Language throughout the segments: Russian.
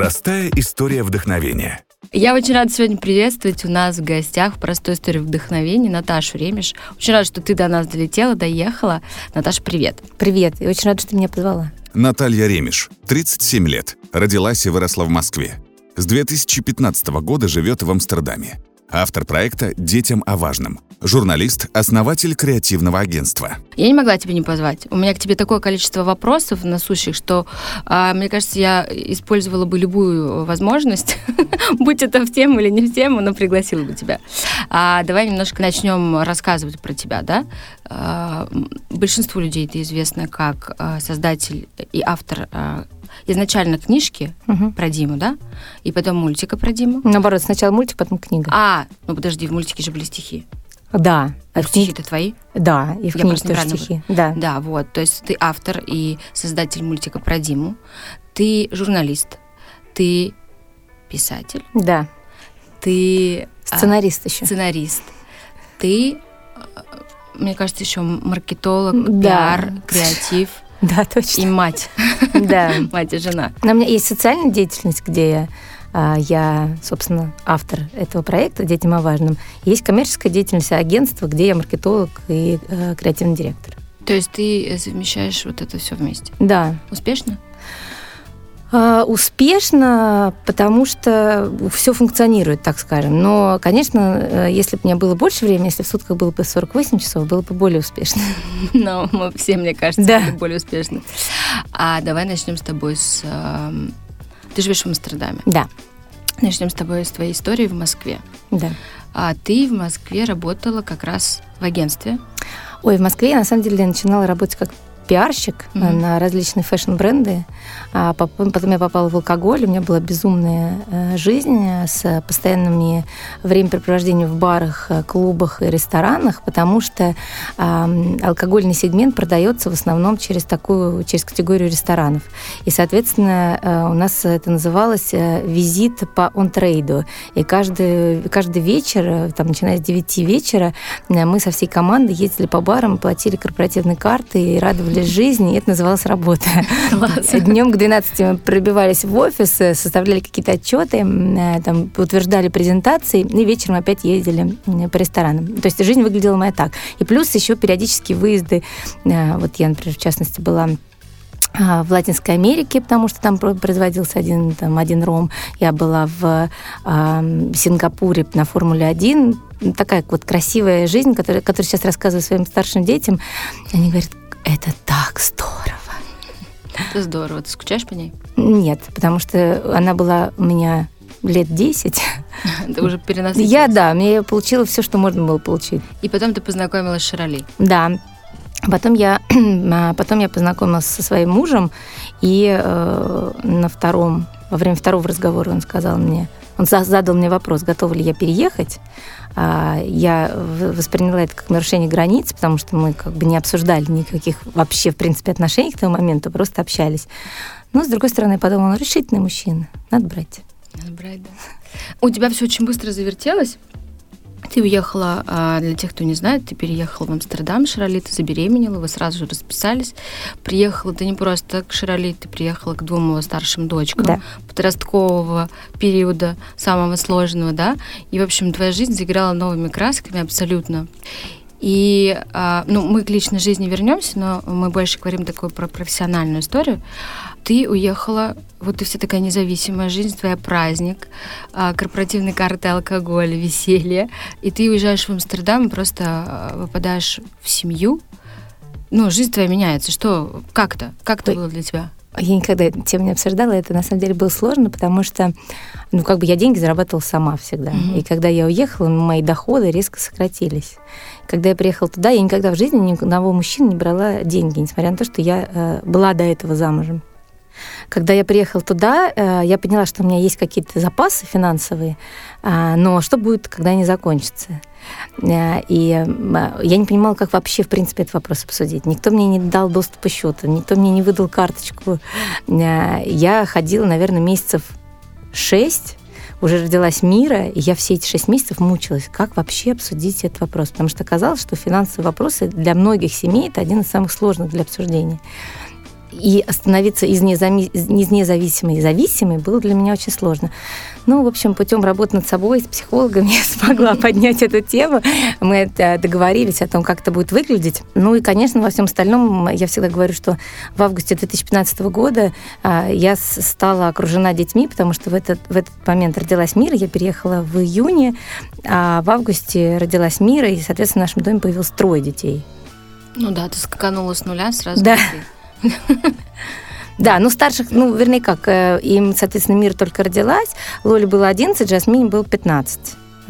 Простая история вдохновения. Я очень рада сегодня приветствовать у нас в гостях в простой истории вдохновения Наташу Ремеш. Очень рада, что ты до нас долетела, доехала. Наташа, привет. Привет, и очень рада, что ты меня позвала. Наталья Ремеш, 37 лет, родилась и выросла в Москве. С 2015 года живет в Амстердаме. Автор проекта «Детям о важном». Журналист, основатель креативного агентства. Я не могла тебя не позвать. У меня к тебе такое количество вопросов насущих, что, а, мне кажется, я использовала бы любую возможность, будь это в тему или не в тему, но пригласила бы тебя. А, давай немножко начнем рассказывать про тебя, да? А, большинству людей ты известна как а, создатель и автор изначально книжки Мгм. про Диму, да? И потом мультика про Диму. Наоборот, сначала мультик, потом книга. А, ну подожди, в мультике же были стихи. Да. А стихи-то твои? Да, и в книге тоже стихи. Да. Да, вот. То есть ты автор и создатель мультика про Диму. Ты журналист. Ты писатель. Да. Ты а, Сценарист еще. сценарист. Ты, а, мне кажется, еще маркетолог, Да. пиар, креатив Да, и точно. мать. Да. Мать и жена. Но у меня есть социальная деятельность, где я, а, я, собственно, автор этого проекта «Детям о важном». Есть коммерческая деятельность агентства, где я маркетолог и э, креативный директор. То есть ты совмещаешь вот это все вместе. Да. Успешно? А, Успешно, потому что все функционирует, так скажем. Но, конечно, э, если бы у меня было больше времени, если в сутках было бы 48 часов, было бы более успешно. Но мы все, мне кажется, Да. были более успешны. А давай начнем с тобой с... эм, Ты живешь в Амстердаме. Да, Начнем с тобой с твоей истории в Москве. да. А ты в Москве работала как раз в агентстве. Ой, в Москве я на самом деле начинала работать как пиарщик Мгм. на различные фэшн-бренды. А потом, я попала в алкоголь. У меня была безумная э, жизнь э, с постоянными времяпрепровождением в барах, клубах и ресторанах, потому что алкогольный сегмент продается в основном через такую, через категорию ресторанов. И, соответственно, у нас это называлось визит по онтрейду. И каждый, каждый вечер, там, начиная с 9 вечера, Мы со всей командой ездили по барам, платили корпоративные карты и радовались жизни, и это называлось работа. Днем к 12 мы пробивались в офис, э, составляли какие-то отчеты, э, там, утверждали презентации, и вечером опять ездили по ресторанам. То есть жизнь выглядела моя так. И плюс еще периодические выезды. Э, Вот я, например, в частности, была а, в Латинской Америке, потому что там про- производился один, там, один ром. Я была в а, Сингапуре на Формуле-1. Такая вот красивая жизнь, которую, которую сейчас рассказываю своим старшим детям. Они говорят, это так здорово. Это здорово. Ты скучаешь по ней? Нет, потому что она была у меня лет 10. Ты уже переносилась. Я, да, я получила все, что можно было получить. И потом ты познакомилась с Широли. Да. Потом я, а, потом я познакомилась со своим мужем, и э, на втором, во время второго разговора он сказал мне, он за- задал мне вопрос, готова ли я переехать. А, Я восприняла это как нарушение границ, потому что мы как бы не обсуждали никаких вообще, в принципе, отношений к тому моменту, просто общались. Но, с другой стороны, я подумала, он решительный мужчина, надо брать. Надо брать, да. У тебя все очень быстро завертелось. Ты уехала, а, для тех, кто не знает, ты переехала в Амстердам, Широли, ты забеременела, вы сразу же расписались. Приехала ты не просто к Широли, ты приехала к двум его старшим дочкам Да. подросткового периода, самого сложного, да? И, в общем, твоя жизнь заиграла новыми красками абсолютно. И, а, ну, мы к личной жизни вернемся, но мы больше говорим такую про профессиональную историю. Ты уехала, вот ты вся такая независимая жизнь, твоя праздник, а, корпоративные карты, алкоголь, веселье, и ты уезжаешь в Амстердам и просто а, выпадаешь в семью. Ну, жизнь твоя меняется. Что, как-то? Как это было для тебя? Я никогда эту тему не обсуждала, это на самом деле было сложно, потому что, ну, как бы я деньги зарабатывала сама всегда. Мгм. И когда я уехала, мои доходы резко сократились. Когда я приехала туда, я никогда в жизни ни одного мужчины не брала деньги, несмотря на то, что я э, была до этого замужем. Когда я приехала туда, э, я поняла, что у меня есть какие-то запасы финансовые, а, но что будет, когда они закончатся? Э, И а, я не понимала, как вообще, в принципе, этот вопрос обсудить. Никто мне не дал доступа счета, никто мне не выдал карточку. Э, Я ходила, наверное, месяцев шесть, уже родилась Мира, и я все эти шесть месяцев мучилась, как вообще обсудить этот вопрос. Потому что оказалось, что финансовые вопросы для многих семей это один из самых сложных для обсуждения. И остановиться из, незами... из независимой зависимой было для меня очень сложно. Ну, в общем, путем работы над собой с психологами я смогла поднять эту тему. Мы договорились о том, как это будет выглядеть. Ну и, конечно, во всем остальном я всегда говорю, что в августе 2015 года а, я стала окружена детьми, потому что в этот, в этот момент родилась Мира, я переехала в июне, а в августе родилась Мира, и, соответственно, в нашем доме появилось трое детей. Ну да, ты скаканула с нуля сразу. Да. Да, ну старших, ну, вернее как, э, им, соответственно, Мир только родилась, Лоле было 11, Джасмине было 15.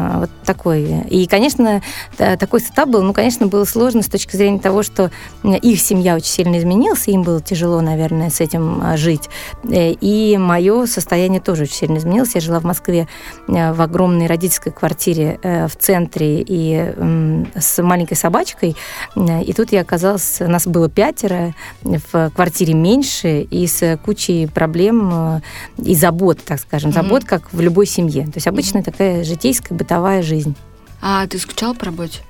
А, вот такой. И, конечно, такой сетап был, ну, конечно, было сложно с точки зрения того, что их семья очень сильно изменилась, им было тяжело, наверное, с этим а, жить. Э, и мое состояние тоже очень сильно изменилось. Я жила в Москве э, в огромной родительской квартире э, в центре и с маленькой собачкой. И тут я оказалась, нас было пятеро, в квартире меньше и с кучей проблем и забот, так скажем, забот, mm-hmm. как в любой семье. То есть обычная mm-hmm. такая житейская бытовая жизнь. А ты скучал по работе?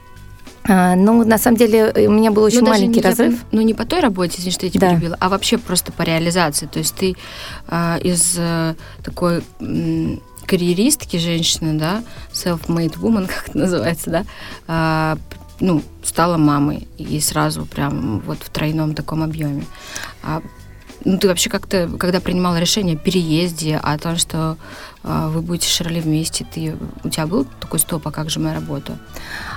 А, ну, на самом деле, у меня был очень ну, маленький не, разрыв. Я, ну, не по той работе, извини, что я тебя да. любила, а вообще просто по реализации. То есть ты а, из а, такой м, карьеристки женщины, да, self-made woman, как это называется, да, а, ну, стала мамой и сразу прям вот в тройном таком объеме. А, ну, ты вообще как-то, когда принимала решение о переезде, о том, что э, вы будете с Шарли вместе, ты, у тебя был такой стоп, а как же моя работа?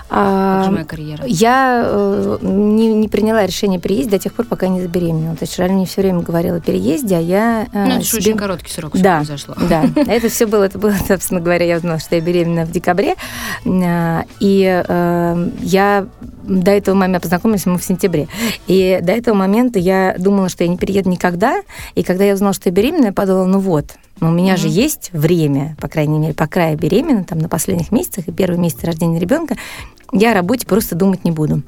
А, как же моя карьера? Я э, не, не приняла решение переезде до тех пор, пока не забеременела. То есть Шарли мне все время говорила о переезде, а я... Э, ну, это себе... очень короткий срок да, произошло. Да, это все было, это было, собственно говоря, я узнала, что я беременна в декабре, э, и э, я до этого момента познакомились мы в сентябре. И до этого момента я думала, что я не перееду никогда. И когда я узнала, что я беременна, я подумала, ну вот, но у меня mm-hmm. же есть время, по крайней мере, пока я беременна, там на последних месяцах и первый месяц рождения ребенка, я о работе просто думать не буду.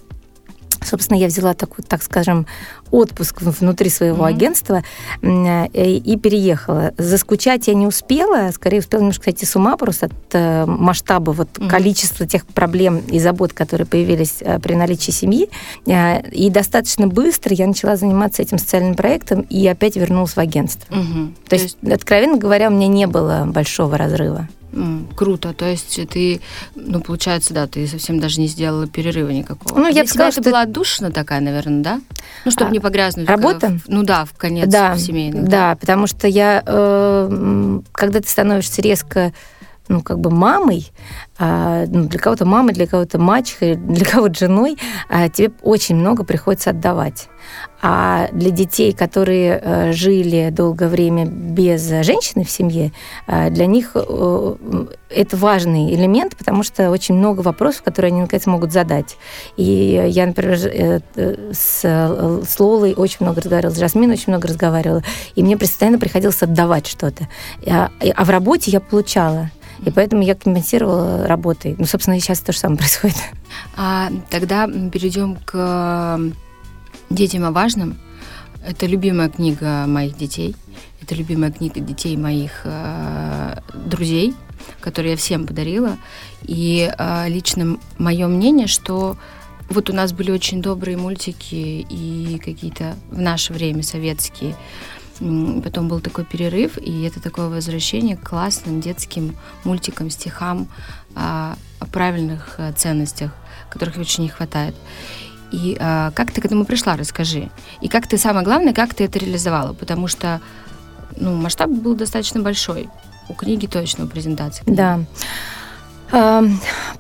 Собственно, я взяла такой, так скажем, отпуск внутри своего mm-hmm. агентства э, и переехала. Заскучать я не успела, скорее успела немножко сойти с ума просто от э, масштаба вот mm-hmm. количества тех проблем и забот, которые появились э, при наличии семьи. И достаточно быстро я начала заниматься этим социальным проектом и опять вернулась в агентство. Mm-hmm. То, То есть, есть, откровенно говоря, у меня не было большого разрыва. Круто. То есть ты, ну, получается, да, ты совсем даже не сделала перерыва никакого. Ну, я бы сказала, что... это была отдушина такая, наверное, да? Ну, чтобы а, не погрязнуть. Работа? В, ну да, в конец да, в семейный. Да, потому что я, э, когда ты становишься резко ну, как бы мамой, а, ну, для кого-то мамой, для кого-то мачехой, для кого-то женой, а, тебе очень много приходится отдавать. А для детей, которые а, жили долгое время без женщины в семье, а, для них а, это важный элемент, потому что очень много вопросов, которые они наконец могут задать. И я, например, с, с Лолой очень много разговаривала, с Жасминой очень много разговаривала, и мне постоянно приходилось отдавать что-то. А, а в работе я получала. И поэтому я компенсировала работой. Ну, собственно, и сейчас то же самое происходит. А тогда перейдем к детям о важном. Это любимая книга моих детей. Это любимая книга детей моих э, друзей, которую я всем подарила. И э, лично мое мнение, что вот у нас были очень добрые мультики и какие-то в наше время советские Потом был такой перерыв, и это такое возвращение к классным детским мультикам, стихам о, о правильных э, ценностях, которых очень не хватает. И а, как ты к этому пришла, расскажи. И как ты, самое главное, как ты это реализовала, потому что ну, масштаб был достаточно большой. У книги точно, у презентации. Книги. Да.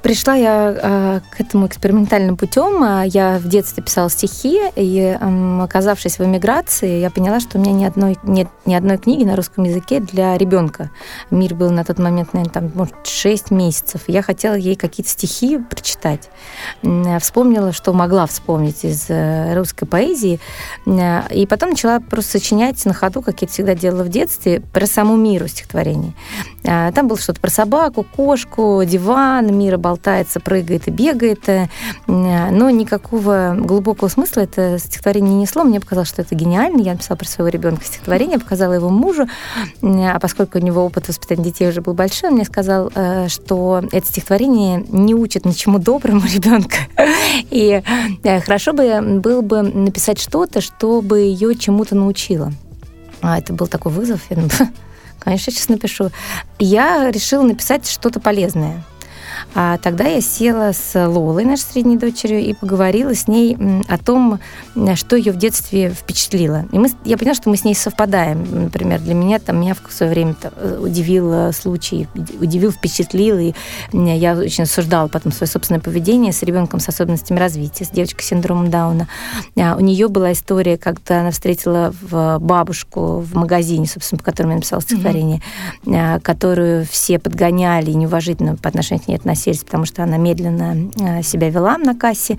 Пришла я а, к этому экспериментальным путем. А, я в детстве писала стихи, и оказавшись в эмиграции, я поняла, что у меня ни одной, нет ни одной книги на русском языке для ребенка. Мир был на тот момент, наверное, там, может, 6 месяцев. Я хотела ей какие-то стихи прочитать. Вспомнила, что могла вспомнить из э, русской поэзии. И потом начала просто сочинять на ходу, как я всегда делала в детстве, про саму миру стихотворений. Там было что-то про собаку, кошку, диван, диван, Мира болтается, прыгает и бегает, э, но никакого глубокого смысла это стихотворение не несло. Мне показалось, что это гениально. Я написала про своего ребенка стихотворение, показала его мужу, а поскольку у него опыт воспитания детей уже был большой, он мне сказал, э, что это стихотворение не учит ничему доброму ребенка. И э, хорошо бы было бы написать что-то, чтобы ее чему-то научило. А это был такой вызов. Я думаю, конечно, сейчас напишу. Я решила написать что-то полезное. А тогда я села с Лолой, нашей средней дочерью, и поговорила с ней о том, что ее в детстве впечатлило. И мы, я поняла, что мы с ней совпадаем. Например, для меня там меня в свое время э, удивил э, случай, удивил, впечатлил, и я очень осуждала потом свое собственное поведение с ребенком с особенностями развития, с девочкой с синдромом Дауна. А у нее была история, когда она встретила бабушку в магазине, собственно, по которому я написала стихотворение, mm-hmm. которую все подгоняли неуважительно по отношению к ней относились, потому что она медленно э, себя вела на кассе.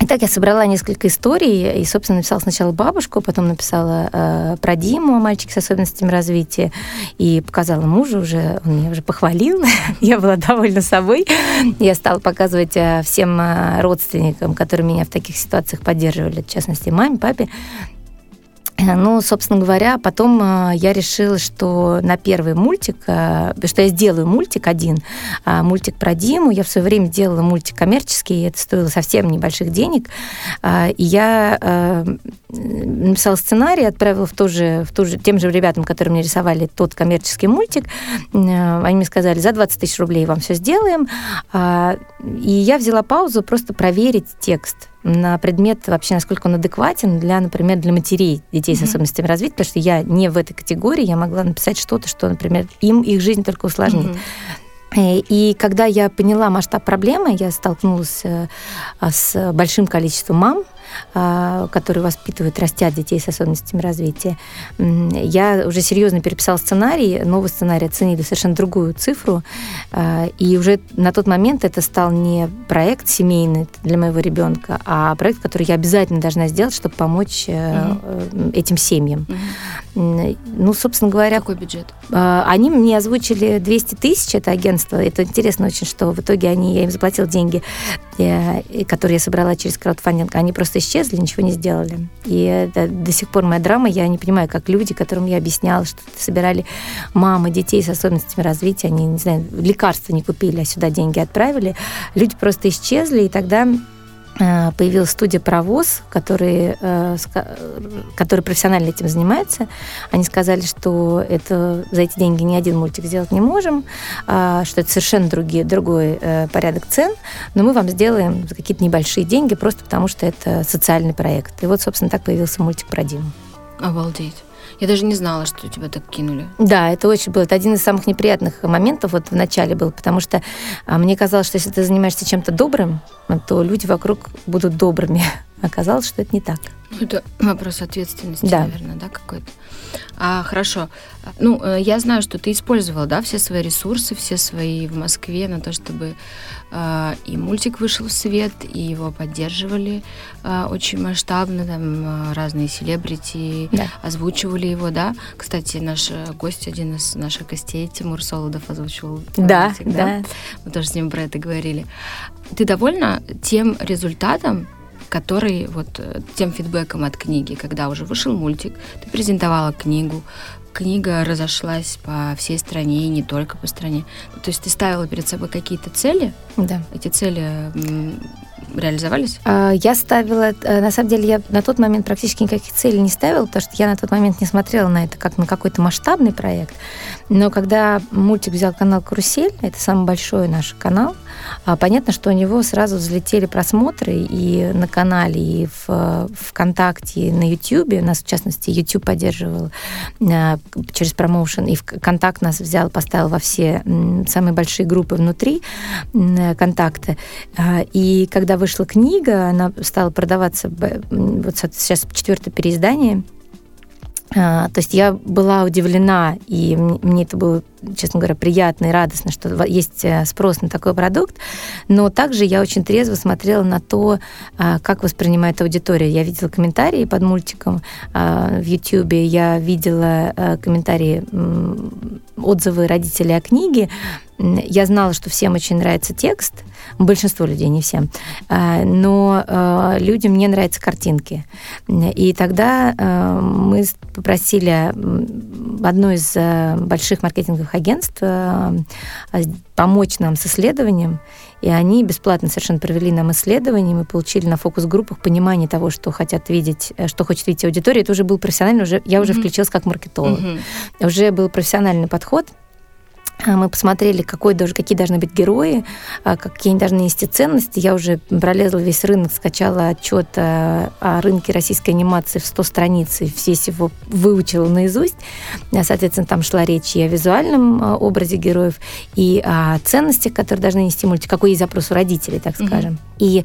И так я собрала несколько историй и, собственно, написала сначала бабушку, потом написала э, про Диму, мальчик с особенностями развития, и показала мужу уже, он меня уже похвалил, я была довольна собой. Я стала показывать э, всем э, родственникам, которые меня в таких ситуациях поддерживали, в частности, маме, папе, ну, собственно говоря, потом э, я решила, что на первый мультик, э, что я сделаю мультик один, а, мультик про Диму. Я в свое время делала мультик коммерческий, это стоило совсем небольших денег. А, и я написала сценарий, отправила в ту же, в ту же, тем же ребятам, которые мне рисовали тот коммерческий мультик. Они мне сказали, за 20 тысяч рублей вам все сделаем. А, и я взяла паузу просто проверить текст на предмет вообще, насколько он адекватен для, например, для матерей детей с особенностями развития, потому что я не в этой категории, я могла написать что-то, что, например, им их жизнь только усложнит. Mm-hmm. И когда я поняла масштаб проблемы, я столкнулась э, с большим количеством мам, которые воспитывают, растят детей с особенностями развития. Я уже серьезно переписала сценарий, новый сценарий оценили совершенно другую цифру, а, и уже на тот момент это стал не проект семейный для моего ребенка, а проект, который я обязательно должна сделать, чтобы помочь угу. этим семьям. Угу. Ну, собственно говоря... Какой бюджет? Они мне озвучили 200 тысяч, это агентство. Это интересно очень, что в итоге они, я им заплатила деньги, э, которые я собрала через краудфандинг, они просто исчезли, ничего не сделали. И это до сих пор моя драма. Я не понимаю, как люди, которым я объясняла, что собирали мамы детей с особенностями развития, они, не знаю, лекарства не купили, а сюда деньги отправили. Люди просто исчезли, и тогда появилась студия «Провоз», который, э, который профессионально этим занимается. Они сказали, что это, за эти деньги ни один мультик сделать не можем, а, что это совершенно другие, другой э, порядок цен, но мы вам сделаем за какие-то небольшие деньги, просто потому что это социальный проект. И вот, собственно, так появился мультик про Диму. Обалдеть. Я даже не знала, что тебя так кинули. Да, это очень было. Это один из самых неприятных моментов вот в начале был, потому что а, мне казалось, что если ты занимаешься чем-то добрым, то люди вокруг будут добрыми. Оказалось, что это не так. Ну, это вопрос ответственности, да. наверное, да, какой-то. А, хорошо. Ну, э, я знаю, что ты использовала, да, все свои ресурсы, все свои в Москве на то, чтобы э, и мультик вышел в свет, и его поддерживали э, очень масштабно, там э, разные селебрити да. озвучивали его, да. Кстати, наш гость, один из наших гостей, Тимур Солодов озвучивал да, мультик, да. да. Мы тоже с ним про это говорили. Ты довольна тем результатом, который вот э, тем фидбэком от книги, когда уже вышел мультик, ты презентовала книгу, книга разошлась по всей стране и не только по стране. То есть ты ставила перед собой какие-то цели? Да. Эти цели реализовались? А, я ставила, э, на самом деле, я на тот момент практически никаких целей не ставила, потому что я на тот момент не смотрела на это как на какой-то масштабный проект. Но когда мультик взял канал «Карусель», это самый большой наш канал, а, понятно, что у него сразу взлетели просмотры и на канале, и в ВКонтакте, и на Ютьюбе. Нас, в частности, YouTube поддерживал а, через промоушен, и ВКонтакт нас взял, поставил во все самые большие группы внутри контакта. И когда вышла книга, она стала продаваться, вот сейчас четвертое переиздание, А, то есть я была удивлена, и мне это было, честно говоря, приятно и радостно, что есть э, спрос на такой продукт. Но также я очень трезво смотрела на то, а, как воспринимает аудитория. Я видела комментарии под мультиком а, в YouTube, я видела э, комментарии, отзывы родителей о книге. Я знала, что всем очень нравится текст, большинство людей, не всем, но людям не нравятся картинки. И тогда мы попросили одно из э, больших маркетинговых агентств э, помочь нам с исследованием, и они бесплатно совершенно провели нам исследование, мы получили на фокус-группах понимание того, что хотят видеть, э, что хочет видеть аудитория. Это уже был профессиональный, уже, я уже mm-hmm. включилась как маркетолог. Mm-hmm. Уже был профессиональный подход, а, мы посмотрели, какой, даже, какие должны быть герои, а, какие они должны нести ценности. Я уже пролезла весь рынок, скачала отчет а, о рынке российской анимации в 100 страниц, и весь его выучила наизусть. Соответственно, там шла речь и о визуальном образе героев, и о ценностях, которые должны нести мультик, какой есть запрос у родителей, так скажем. Mm-hmm. И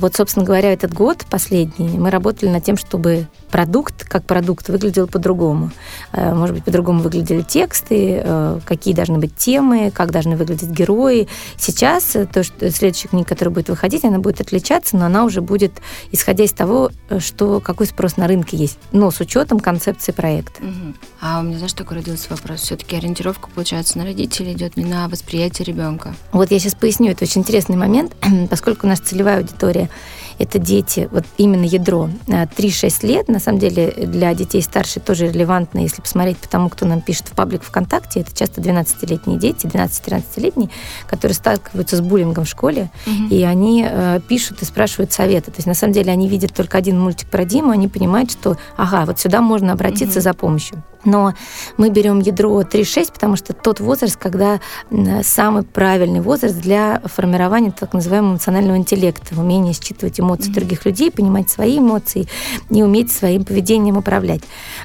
вот, собственно говоря, этот год последний мы работали над тем, чтобы продукт, как продукт, выглядел по-другому. Может быть, по-другому выглядели тексты, какие должны быть темы, как должны выглядеть герои. Сейчас э, то, что следующая книга, которая будет выходить, она будет отличаться, но она уже будет исходя из того, э, что какой спрос на рынке есть, но с учетом концепции проекта. Угу. А у меня, знаешь, такой родился вопрос. Все-таки ориентировка, получается, на родителей идет не на восприятие ребенка. Вот я сейчас поясню, это очень интересный момент, поскольку у нас целевая аудитория это дети, вот именно ядро, 3-6 э, лет, на самом деле для детей старше тоже релевантно, если посмотреть по тому, кто нам пишет в паблик ВКонтакте, это часто 12-летние дети, 12-13-летние, которые сталкиваются с буллингом в школе, угу. и они э, пишут и спрашивают советы. То есть на самом деле они видят только один мультик про Диму, они понимают, что, ага, вот сюда можно обратиться угу. за помощью. Но мы берем ядро 3-6, потому что тот возраст, когда самый правильный возраст для формирования так называемого эмоционального интеллекта, умения считывать эмоции mm-hmm. других людей, понимать свои эмоции и уметь своим поведением управлять.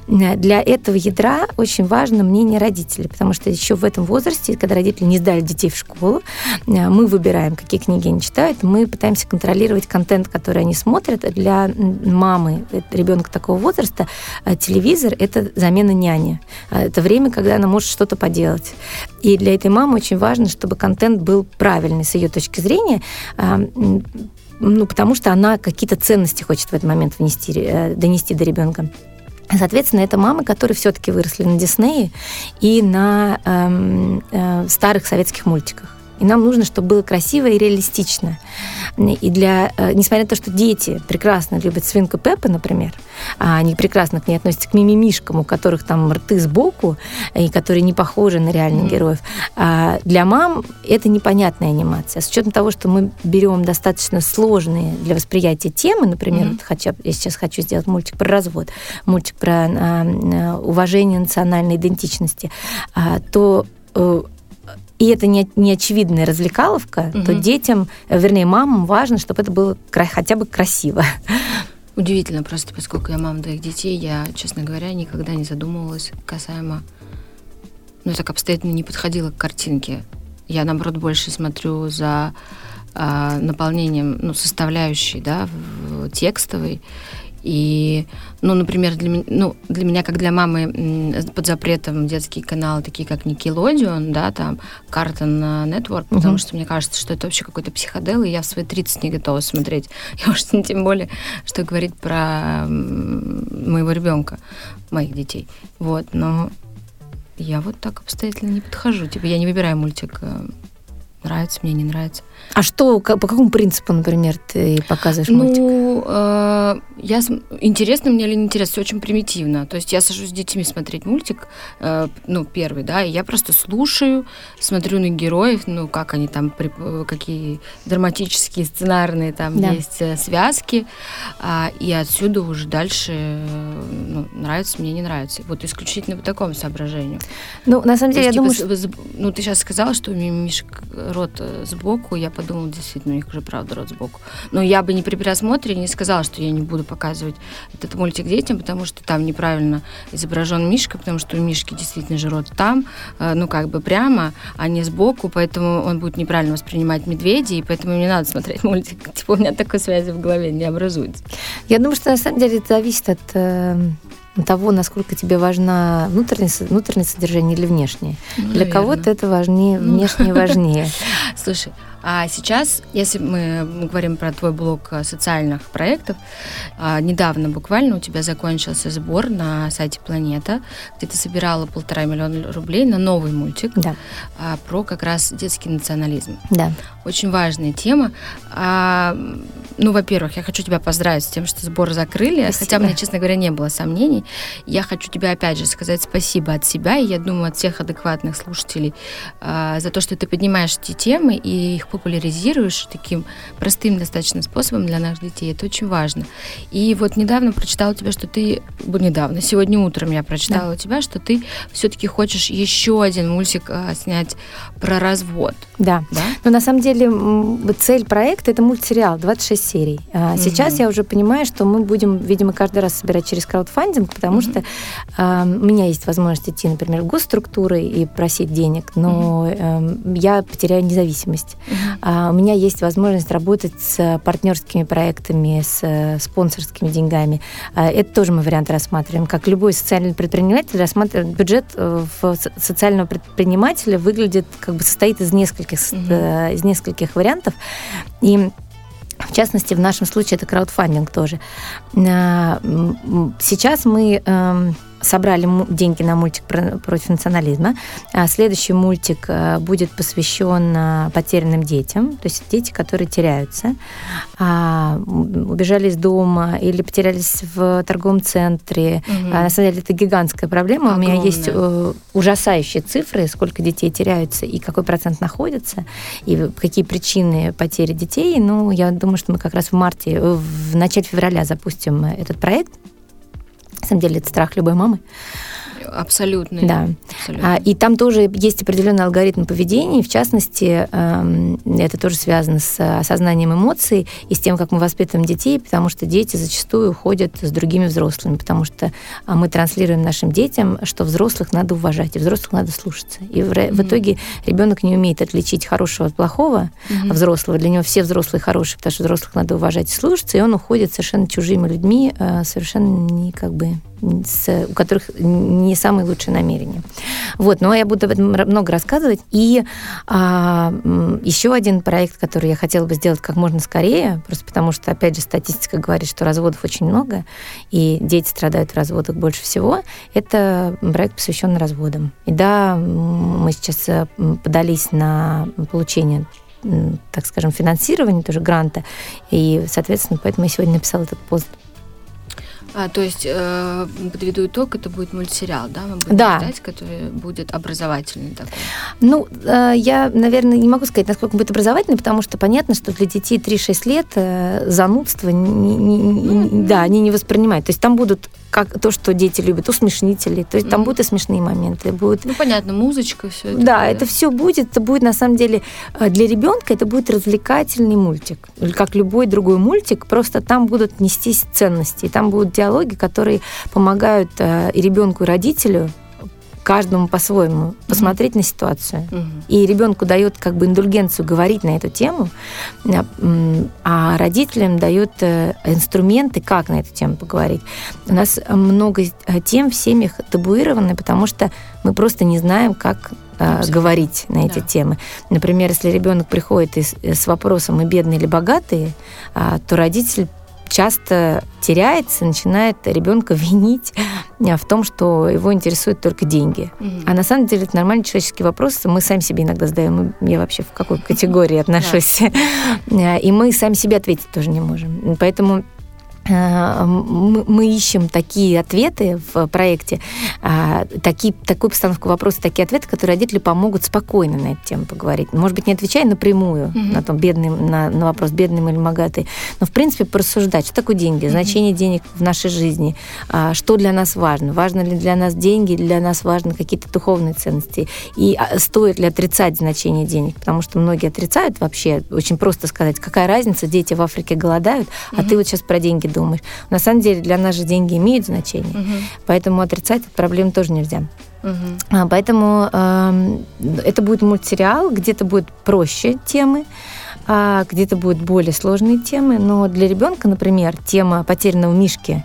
Для этого ядра очень важно мнение родителей, потому что еще в этом возрасте, когда родители не сдали детей в школу, мы выбираем, какие книги они читают, мы пытаемся контролировать контент, который они смотрят. Для мамы э, ребенка такого возраста э, телевизор — это замена няни. А, это время, когда она может что-то поделать. И для этой мамы очень важно, чтобы контент был правильный с ее точки зрения, а, ну, потому что она какие-то ценности хочет в этот момент внести, э, донести до ребенка. Соответственно, это мамы, которые все-таки выросли на Диснее и на эм, э, старых советских мультиках. И нам нужно, чтобы было красиво и реалистично. И для, э, несмотря на то, что дети прекрасно любят свинку Пеппа, например, а они прекрасно к ней относятся к мимимишкам, у которых там рты сбоку, и которые не похожи на реальных mm-hmm. героев, а для мам это непонятная анимация. С учетом того, что мы берем достаточно сложные для восприятия темы, например, mm-hmm. вот хочу, я сейчас хочу сделать мультик про развод, мультик про а, а, уважение национальной идентичности, а, то э, и это не, не очевидная развлекаловка, угу. то детям, вернее, мамам важно, чтобы это было хотя бы красиво. Удивительно просто, поскольку я мама двоих детей, я, честно говоря, никогда не задумывалась касаемо... Ну, так обстоятельно не подходила к картинке. Я, наоборот, больше смотрю за э, наполнением, ну, составляющей, да, в, в текстовой. И, ну, например, для, меня, ну, для меня, как для мамы, под запретом детские каналы, такие как Nickelodeon, да, там, Cartoon Network, угу. потому что мне кажется, что это вообще какой-то психодел, и я в свои 30 не готова смотреть. И уж тем более, что говорить про моего ребенка, моих детей. Вот, но я вот так обстоятельно не подхожу. Типа, я не выбираю мультик э, нравится мне, не нравится. А что, по какому принципу, например, ты показываешь ну, мультик? Ну, э, я, интересно мне или не интересно, все очень примитивно. То есть я сажусь с детьми смотреть мультик, э, ну, первый, да, и я просто слушаю, смотрю на героев, ну, как они там, при, какие драматические, сценарные там да. есть э, связки, э, и отсюда уже дальше, э, ну, нравится мне, не нравится. Вот исключительно по такому соображению. Ну, на самом деле, есть, я типа, думаю, что... Ну, ты сейчас сказала, что у Мишек рот э, сбоку, я подумала, действительно, у них уже правда рот сбоку. Но я бы не при просмотре не сказала, что я не буду показывать этот мультик детям, потому что там неправильно изображен Мишка, потому что у Мишки действительно же рот там, э, ну как бы прямо, а не сбоку, поэтому он будет неправильно воспринимать медведей, и поэтому мне надо смотреть мультик. Типа у меня такой связи в голове не образуется. Я думаю, что на самом деле это зависит от э, того, насколько тебе важна внутреннее, внутреннее содержание или внешнее. Ну, Для кого-то это важнее, ну. внешнее важнее. Слушай, а сейчас, если мы говорим про твой блок э, социальных проектов, а, недавно буквально у тебя закончился сбор на сайте Планета, где ты собирала полтора миллиона рублей на новый мультик да. А, про как раз детский национализм. Да. Очень важная тема. А, ну, во-первых, я хочу тебя поздравить с тем, что сбор закрыли, спасибо. хотя мне, честно говоря, не было сомнений. Я хочу тебе опять же сказать спасибо от себя, и я думаю, от всех адекватных слушателей за то, что ты поднимаешь эти темы и их популяризируешь таким простым достаточно способом для наших детей. Это очень важно. И вот недавно прочитала у тебя, что ты... Недавно, сегодня утром я прочитала да. у тебя, что ты все-таки хочешь еще один мультик а, снять про развод. Да. да. Но на самом деле цель проекта это мультсериал, 26 серий. А, сейчас я уже понимаю, что мы будем, видимо, каждый раз собирать через краудфандинг, потому угу. что а, у меня есть возможность идти, например, в госструктуры и просить денег, но угу. я потеряю независимость. Угу. А, у меня есть возможность работать с партнерскими проектами, с э, спонсорскими деньгами. А, это тоже мы вариант рассматриваем. Как любой социальный предприниматель рассматривает бюджет э, социального предпринимателя выглядит как бы состоит из нескольких mm-hmm. из нескольких вариантов и в частности, в нашем случае это краудфандинг тоже. Сейчас мы эм, собрали деньги на мультик против национализма. А следующий мультик э, будет посвящен э, потерянным детям, то есть дети, которые теряются, а, убежали из дома или потерялись в торговом центре. Угу. На самом деле это гигантская проблема. Огромная. У меня есть э, ужасающие цифры, сколько детей теряются и какой процент находится, и какие причины потери детей. Ну, я думаю, что мы как раз в марте, в начале февраля запустим этот проект. На самом деле это страх любой мамы. Абсолютно. Да. Абсолютно. А, и там тоже есть определенный алгоритм поведения, в частности, эм, это тоже связано с осознанием эмоций и с тем, как мы воспитываем детей, потому что дети зачастую ходят с другими взрослыми, потому что а, мы транслируем нашим детям, что взрослых надо уважать, и взрослых надо слушаться. И в, mm-hmm. в итоге ребенок не умеет отличить хорошего от плохого, mm-hmm. а взрослого. Для него все взрослые хорошие, потому что взрослых надо уважать и слушаться, и он уходит совершенно чужими людьми, э, совершенно не как бы с, у которых не самые лучшие намерения. Вот, но я буду об этом много рассказывать. И а, еще один проект, который я хотела бы сделать как можно скорее, просто потому что, опять же, статистика говорит, что разводов очень много, и дети страдают в разводах больше всего, это проект, посвященный разводам. И да, мы сейчас э, подались на получение так скажем, финансирования, тоже гранта. И, соответственно, поэтому я сегодня написала этот пост. А, то есть, э, подведу итог, это будет мультсериал, да, мы будем да. ждать, который будет образовательный такой? Ну, э, я, наверное, не могу сказать, насколько будет образовательный, потому что понятно, что для детей 3-6 лет э, занудство, не, не, не, mm-hmm. да, они не воспринимают. То есть там будут как то, что дети любят, усмешнители. То есть mm-hmm. там будут и смешные моменты. Будут... Ну, понятно, музычка, все это. Да, будет. это все будет. Это будет, на самом деле, э, для ребенка это будет развлекательный мультик. Как любой другой мультик, просто там будут нестись ценности. Там будут диалоги, которые помогают э, и ребенку, и родителю каждому по-своему посмотреть mm-hmm. на ситуацию. Mm-hmm. И ребенку дает как бы индульгенцию говорить на эту тему, а, а родителям дает э, инструменты, как на эту тему поговорить. У нас много э, тем в семьях табуированы, потому что мы просто не знаем, как э, Абсолютно. говорить на эти да. темы. Например, если ребенок приходит с вопросом мы бедные или богатые, а, то родитель часто теряется, начинает ребенка винить э, в том, что его интересуют только деньги. Mm-hmm. А на самом деле это нормальный человеческий вопрос. Мы сами себе иногда задаем, я вообще в какой категории отношусь. Э, и мы сами себе ответить тоже не можем. Поэтому мы ищем такие ответы в проекте, а, такие, такую постановку вопроса, такие ответы, которые родители помогут спокойно на эту тему поговорить. Может быть, не отвечая напрямую mm-hmm. на, том, бедный, на, на вопрос, бедный или богатый, но, в принципе, порассуждать, что такое деньги, mm-hmm. значение денег в нашей жизни, а, что для нас важно, важно ли для нас деньги, для нас важны какие-то духовные ценности, и а, стоит ли отрицать значение денег, потому что многие отрицают вообще, очень просто сказать, какая разница, дети в Африке голодают, mm-hmm. а ты вот сейчас про деньги думаешь. На самом деле для нас же деньги имеют значение, угу. поэтому отрицать эту проблему тоже нельзя. Угу. Поэтому э, это будет мультсериал, где-то будет проще темы, а где-то будут более сложные темы. Но для ребенка, например, тема потерянного мишки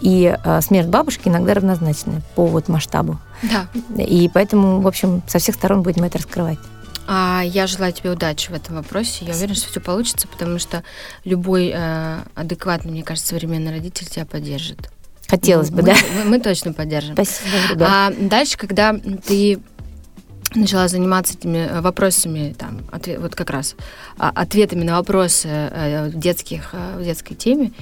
и а, смерть бабушки иногда равнозначны по вот масштабу. Да. И поэтому, в общем, со всех сторон будем это раскрывать. А я желаю тебе удачи в этом вопросе. Я уверена, что все получится, потому что любой э, адекватный, мне кажется, современный родитель тебя поддержит. Хотелось бы, мы, да. Мы, мы точно поддержим. Спасибо, ребят. А дальше, когда ты начала заниматься этими э, вопросами, там, отве- вот как раз а, ответами на вопросы э, детских, э, в детской теме,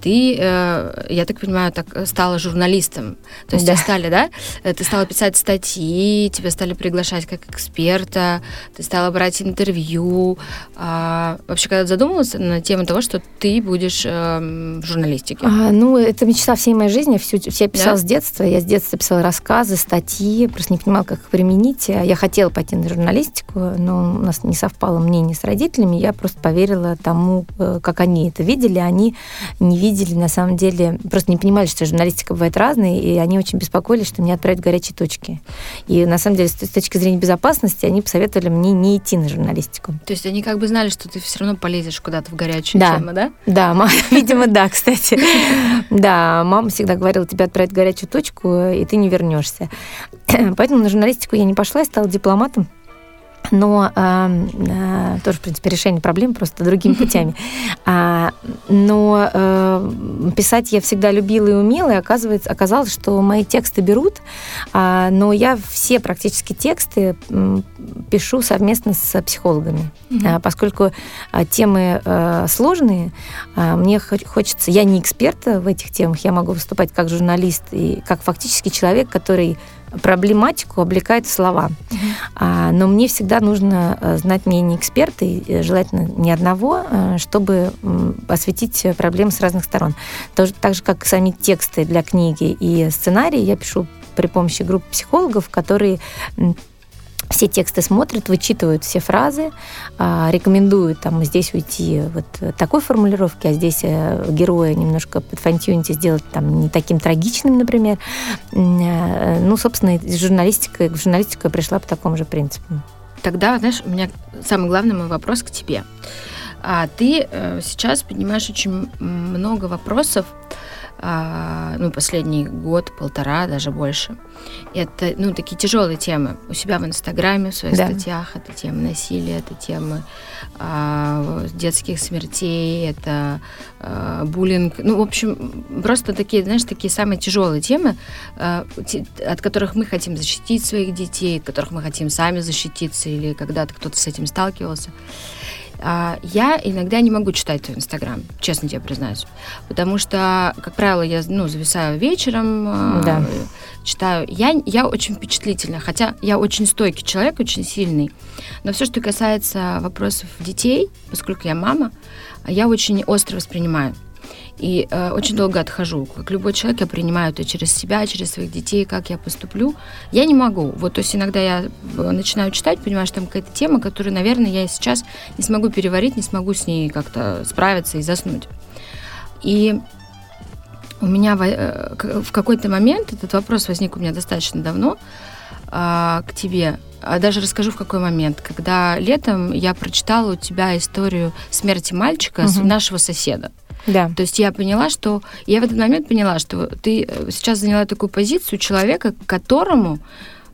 ты, э, я так понимаю, так э, стала журналистом. То есть Да. тебя стали, да? Э, Ты стала писать статьи, тебя стали приглашать как эксперта, ты стала брать интервью. А, вообще, когда задумывалась на тему того, что ты будешь в журналистике? А, ну, это мечта всей моей жизни. Всю, все я писала Да? с детства. Я с детства писала рассказы, статьи, просто не понимала, как их применить. А Я хотела пойти на журналистику, но у нас не совпало мнение с родителями. Я просто поверила тому, как они это видели. Они не видели, на самом деле, просто не понимали, что журналистика бывает разной, и они очень беспокоились, что меня отправят горячие точки. И, на самом деле, с точки зрения безопасности, они посоветовали мне не идти на журналистику. То есть они как бы знали, что ты все равно полезешь куда-то в горячую Да. тему, да? Да, видимо, да, кстати. Да, мама всегда говорила, тебя отправят в горячую точку, и ты не вернешься. Поэтому на журналистику я не пошла, я стала дипломатом. Но а, тоже, в принципе, решение проблем просто другими путями. А, но а, писать я всегда любила и умела, и оказывается, оказалось, что мои тексты берут, а, но я все практически тексты пишу совместно с психологами, А, поскольку а, темы а, сложные, а, мне хо- хочется, я не эксперт в этих темах, я могу выступать как журналист и как фактически человек, который проблематику облекает в слова. А, но мне всегда нужно э, знать мнение эксперта, и э, желательно не одного, э, чтобы осветить проблемы с разных сторон. Тоже, так же, как сами тексты для книги и сценарии, я пишу при помощи группы психологов, которые все тексты смотрят, вычитывают все фразы, а, рекомендуют там здесь уйти вот такой формулировки, а здесь э, героя немножко подфантюнить и сделать там не таким трагичным, например. Э, Ну, собственно, журналистика, я пришла по такому же принципу. Тогда, знаешь, у меня самый главный мой вопрос к тебе. А ты э, сейчас поднимаешь очень много вопросов, ну, последний год, полтора, даже больше. Это, ну, такие тяжелые темы. У себя в Инстаграме, в своих Да. статьях. Это темы насилия, это темы а, детских смертей, это а, буллинг. Ну, в общем, просто такие, знаешь, такие самые тяжелые темы, а, те- от которых мы хотим защитить своих детей, от которых мы хотим сами защититься, или когда-то кто-то с этим сталкивался. А, Я иногда не могу читать твой Инстаграм, честно тебе признаюсь. Потому что, как правило, я ну, зависаю вечером, а, Да. читаю. Я, я очень впечатлительна, хотя я очень стойкий человек, очень сильный. Но все, что касается вопросов детей, поскольку я мама, я очень остро воспринимаю. И э, очень долго отхожу. Как любой человек, я принимаю это через себя, через своих детей, как я поступлю. Я не могу. Вот, то есть иногда я э, начинаю читать, понимаю, что там какая-то тема, которую, наверное, я сейчас не смогу переварить, не смогу с ней как-то справиться и заснуть. И у меня во- э, в какой-то момент этот вопрос возник у меня достаточно давно а, к тебе. А Даже расскажу, в какой момент. Когда летом я прочитала у тебя историю смерти мальчика с Мгм. нашего соседа. Да. То есть я поняла, что... Я в этот момент поняла, что ты э, сейчас заняла такую позицию человека, которому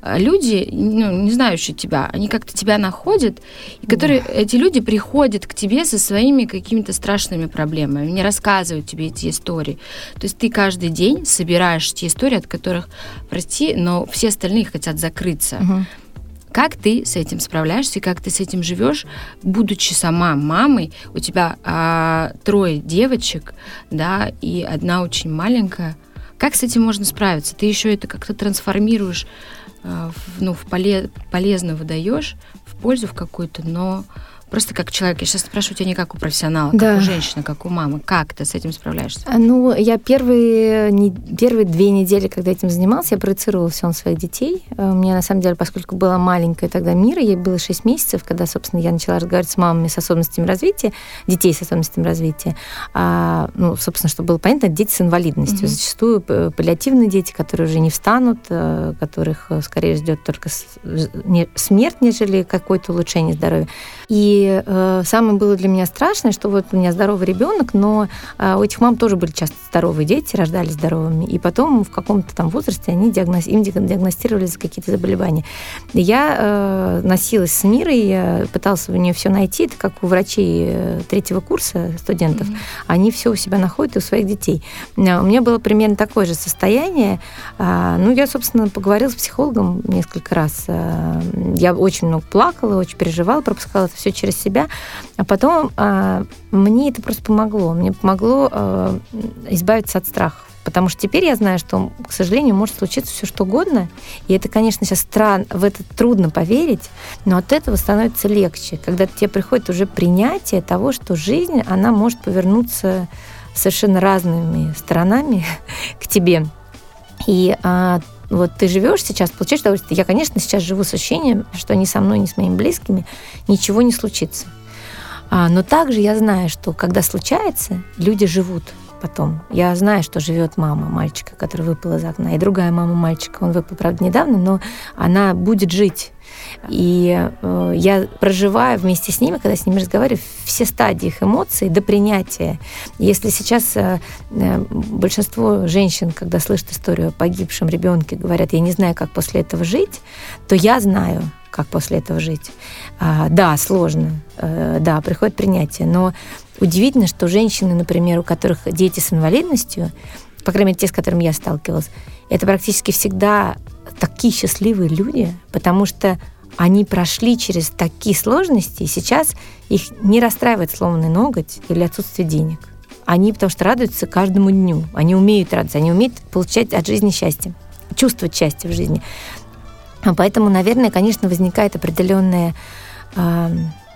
э, люди, ну, не знающие тебя, они как-то тебя находят, и которые, эти люди приходят к тебе со своими какими-то страшными проблемами, они рассказывают тебе эти истории. То есть ты каждый день собираешь те истории, от которых, прости, но все остальные хотят закрыться. Мгм. Как ты с этим справляешься как ты с этим живешь, будучи сама мамой? У тебя а, трое девочек, да, и одна очень маленькая. Как с этим можно справиться? Ты еще это как-то трансформируешь, а, в, ну, в поле- полезно выдаешь, в пользу в какую-то, но просто как человек. Я сейчас спрашиваю тебя не как у профессионала, Да. как у женщины, как у мамы. Как ты с этим справляешься? А, Ну, я первые, не, первые две недели, когда этим занималась, я проецировала все на своих детей. Э, У меня, на самом деле, поскольку была маленькая тогда Мира, ей было 6 месяцев, когда, собственно, я начала разговаривать с мамами с особенностями развития, детей с особенностями развития. А, ну, собственно, чтобы было понятно, дети с инвалидностью. Мгм. Зачастую э, паллиативные дети, которые уже не встанут, э, которых скорее ждет только смерть, нежели какое-то улучшение здоровья. И И э, самое было для меня страшное, что вот у меня здоровый ребенок, но э, у этих мам тоже были часто здоровые дети, рождались здоровыми. И потом в каком-то там возрасте они диагноз... им диагностировали какие-то заболевания. Я э, носилась с Мирой, я пыталась у нее все найти. Это как у врачей э, третьего курса студентов. Mm-hmm. Они все у себя находят и у своих детей. Э, у меня было примерно такое же состояние. А, ну, я, собственно, поговорила с психологом несколько раз. Э, я очень много плакала, очень переживала, пропускала это все через себя. А потом а, мне это просто помогло. Мне помогло а, избавиться от страхов. Потому что теперь я знаю, что, к сожалению, может случиться все что угодно. И это, конечно, сейчас странно, в это трудно поверить, но от этого становится легче, когда тебе приходит уже принятие того, что жизнь, она может повернуться совершенно разными сторонами к тебе. И а, вот ты живешь сейчас, получаешь удовольствие. Я, конечно, сейчас живу с ощущением, что ни со мной, ни с моими близкими ничего не случится. А, но также я знаю, что когда случается, люди живут потом. Я знаю, что живет мама мальчика, который выпал из окна, и другая мама мальчика, он выпал, правда, недавно, но она будет жить. И э, я проживаю вместе с ними, когда с ними разговариваю, все стадии их эмоций до принятия. Если сейчас э, э, большинство женщин, когда слышат историю о погибшем ребенке, говорят, я не знаю, как после этого жить, то я знаю, как после этого жить. А, да, сложно, э, да, приходит принятие, но удивительно, что женщины, например, у которых дети с инвалидностью, по крайней мере, те, с которыми я сталкивалась, это практически всегда такие счастливые люди, потому что они прошли через такие сложности, и сейчас их не расстраивает сломанный ноготь или отсутствие денег. Они потому что радуются каждому дню. Они умеют радоваться, они умеют получать от жизни счастье, чувствовать счастье в жизни. А поэтому, наверное, конечно, возникает определенная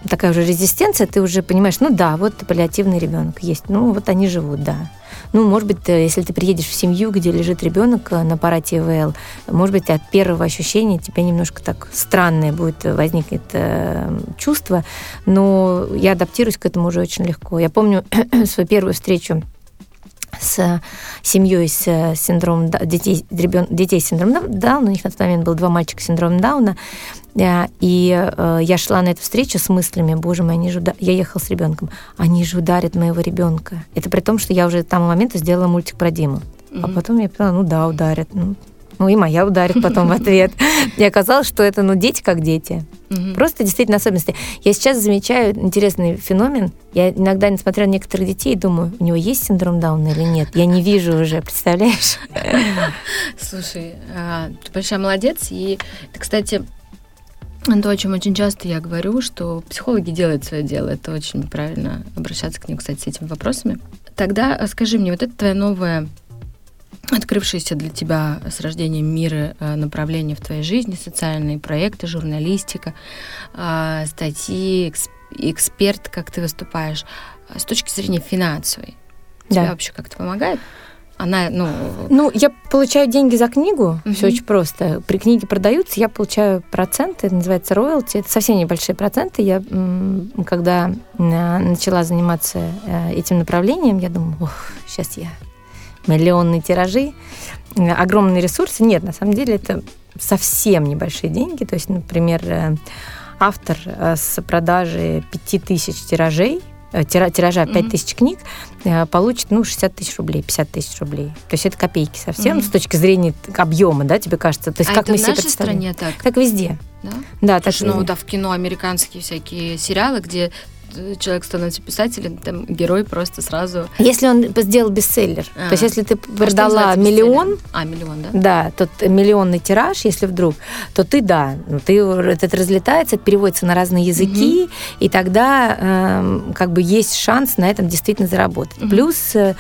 такая уже резистенция, ты уже понимаешь, ну да, вот паллиативный ребенок есть, ну вот они живут, да. Ну, может быть, э, если ты приедешь в семью, где лежит ребенок э, на аппарате ИВЛ, может быть, от первого ощущения тебе немножко так странное будет э, возникнет э, чувство, но я адаптируюсь к этому уже очень легко. Я помню свою первую встречу с семьей с синдромом детей, ребен, детей с синдромом Дауна. У них на тот момент был два мальчика с синдромом Дауна. И я шла на эту встречу с мыслями, боже мой, они же удар... я ехала с ребенком, они же ударят моего ребенка. Это при том, что я уже к тому моменту сделала мультик про Диму. Mm-hmm. А потом я поняла, ну да, ударят. Ну, ну и моя ударит потом в ответ. И оказалось, что это, ну, дети как дети. Просто действительно особенности. Я сейчас замечаю интересный феномен. Я иногда, несмотря на некоторых детей, думаю, у него есть синдром Дауна или нет. Я не вижу уже, представляешь? Слушай, а, ты большая молодец. И, кстати, то, о чем очень часто я говорю, что психологи делают свое дело. Это очень правильно обращаться к ним, кстати, с этими вопросами. Тогда а, скажи мне, вот это твоя новая открывшиеся для тебя с рождением мира э, направления в твоей жизни, социальные проекты, журналистика, э, статьи, эксперт, как ты выступаешь, с точки зрения финансовой. Да. Тебе вообще как-то помогает? Она, ну... Ну, я получаю деньги за книгу, uh-huh. все очень просто. При книге продаются, я получаю проценты, это называется роялти. Это совсем небольшие проценты. Я, когда начала заниматься э, этим направлением, я думала, ох, сейчас я миллионные тиражи, огромные ресурсы. Нет, на самом деле это совсем небольшие деньги. То есть, например, э, автор э, с продажи 5000 тиражей э, тиража 5 тысяч mm-hmm. книг, получит, ну, 60 тысяч рублей, 50 тысяч рублей. То есть это копейки совсем mm-hmm. с точки зрения объема, да, тебе кажется. То есть а как это мы в себе нашей стране так? Так везде. Да? Да, так что, ну, да, в кино американские всякие сериалы, где человек становится писателем, там герой просто сразу... Если он сделал бестселлер, а. то есть если ты а продала а миллион... А, миллион, да? Да, тот миллионный тираж, если вдруг, то ты, да, ну, ты, этот разлетается, это переводится на разные языки, угу. и тогда э, как бы есть шанс на этом действительно заработать. Угу. Плюс э,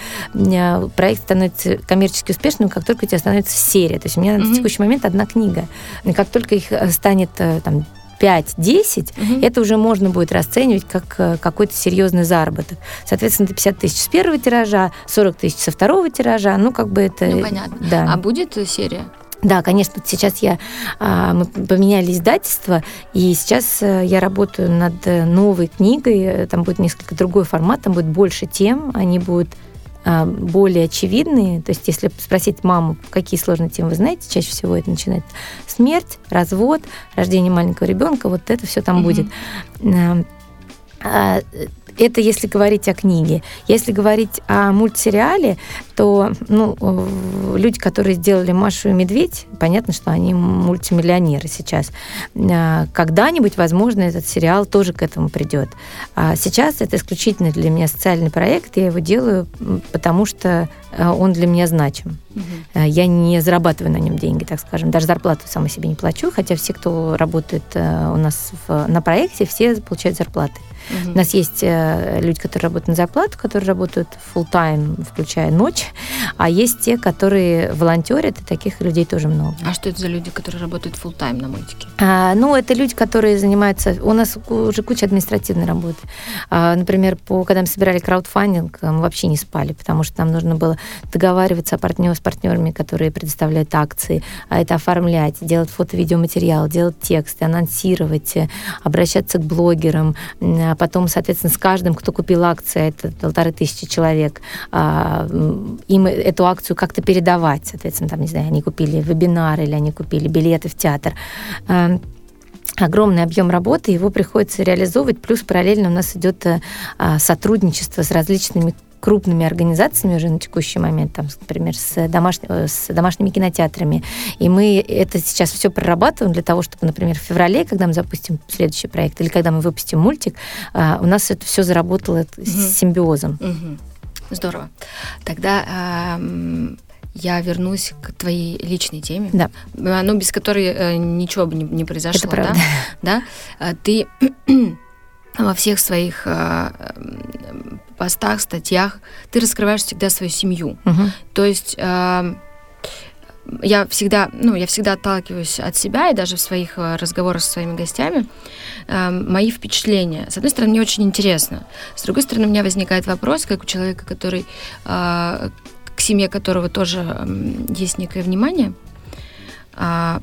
проект становится коммерчески успешным, как только у тебя становится серия. То есть у меня угу. на текущий момент одна книга. И как только их э, станет э, там 5-10, угу. это уже можно будет расценивать как э, какой-то серьезный заработок. Соответственно, это 50 тысяч с первого тиража, 40 тысяч со второго тиража, ну, как бы это... Ну, понятно. Да. А будет серия? Да, конечно, сейчас я, а, мы поменяли издательство, и сейчас э, я работаю над э, новой книгой, там будет несколько другой формат, там будет больше тем, они будут более очевидные. То есть, если спросить маму, какие сложные темы вы знаете, чаще всего это начинается смерть, развод, рождение маленького ребенка, вот это все там mm-hmm. будет. Это если говорить о книге. Если говорить о мультсериале, то ну, люди, которые сделали Машу и Медведь, понятно, что они мультимиллионеры сейчас. А, когда-нибудь, возможно, этот сериал тоже к этому придет. А сейчас это исключительно для меня социальный проект. Я его делаю, потому что а, он для меня значим. Угу. Я не зарабатываю на нем деньги, так скажем. Даже зарплату сама себе не плачу, хотя все, кто работает у нас в, на проекте, все получают зарплаты. Угу. У нас есть э, люди, которые работают на зарплату, которые работают full time, включая ночь, а есть те, которые волонтерят, и таких людей тоже много. А что это за люди, которые работают full time на мультике? А, ну, это люди, которые занимаются... У нас уже куча административной работы. А, например, по, когда мы собирали краудфандинг, мы вообще не спали, потому что нам нужно было договариваться о партнер, с партнерами, которые предоставляют акции, а это оформлять, делать фото-видеоматериал, делать тексты, анонсировать, обращаться к блогерам, потом, соответственно, с каждым, кто купил акции, это полторы тысячи человек, а, им эту акцию как-то передавать, соответственно, там, не знаю, они купили вебинар или они купили билеты в театр. А, огромный объем работы, его приходится реализовывать, плюс параллельно у нас идет э, а, сотрудничество с различными крупными организациями уже на текущий момент, там, например, с, домаш... Э, с домашними кинотеатрами. И мы это сейчас все прорабатываем для того, чтобы, например, в феврале, когда мы запустим следующий проект, или когда мы выпустим мультик, а, у нас это все заработало угу. с симбиозом. Угу. Здорово. Тогда я вернусь к твоей личной теме, да. ну, без которой э, ничего бы не, не произошло. Это правда. Да? да? Ты во всех своих постах, статьях ты раскрываешь всегда свою семью. Угу. То есть э, я всегда, ну, я всегда отталкиваюсь от себя и даже в своих э, разговорах со своими гостями э, мои впечатления. С одной стороны, мне очень интересно. С другой стороны, у меня возникает вопрос, как у человека, который э, к семье которого тоже э, есть некое внимание. Э,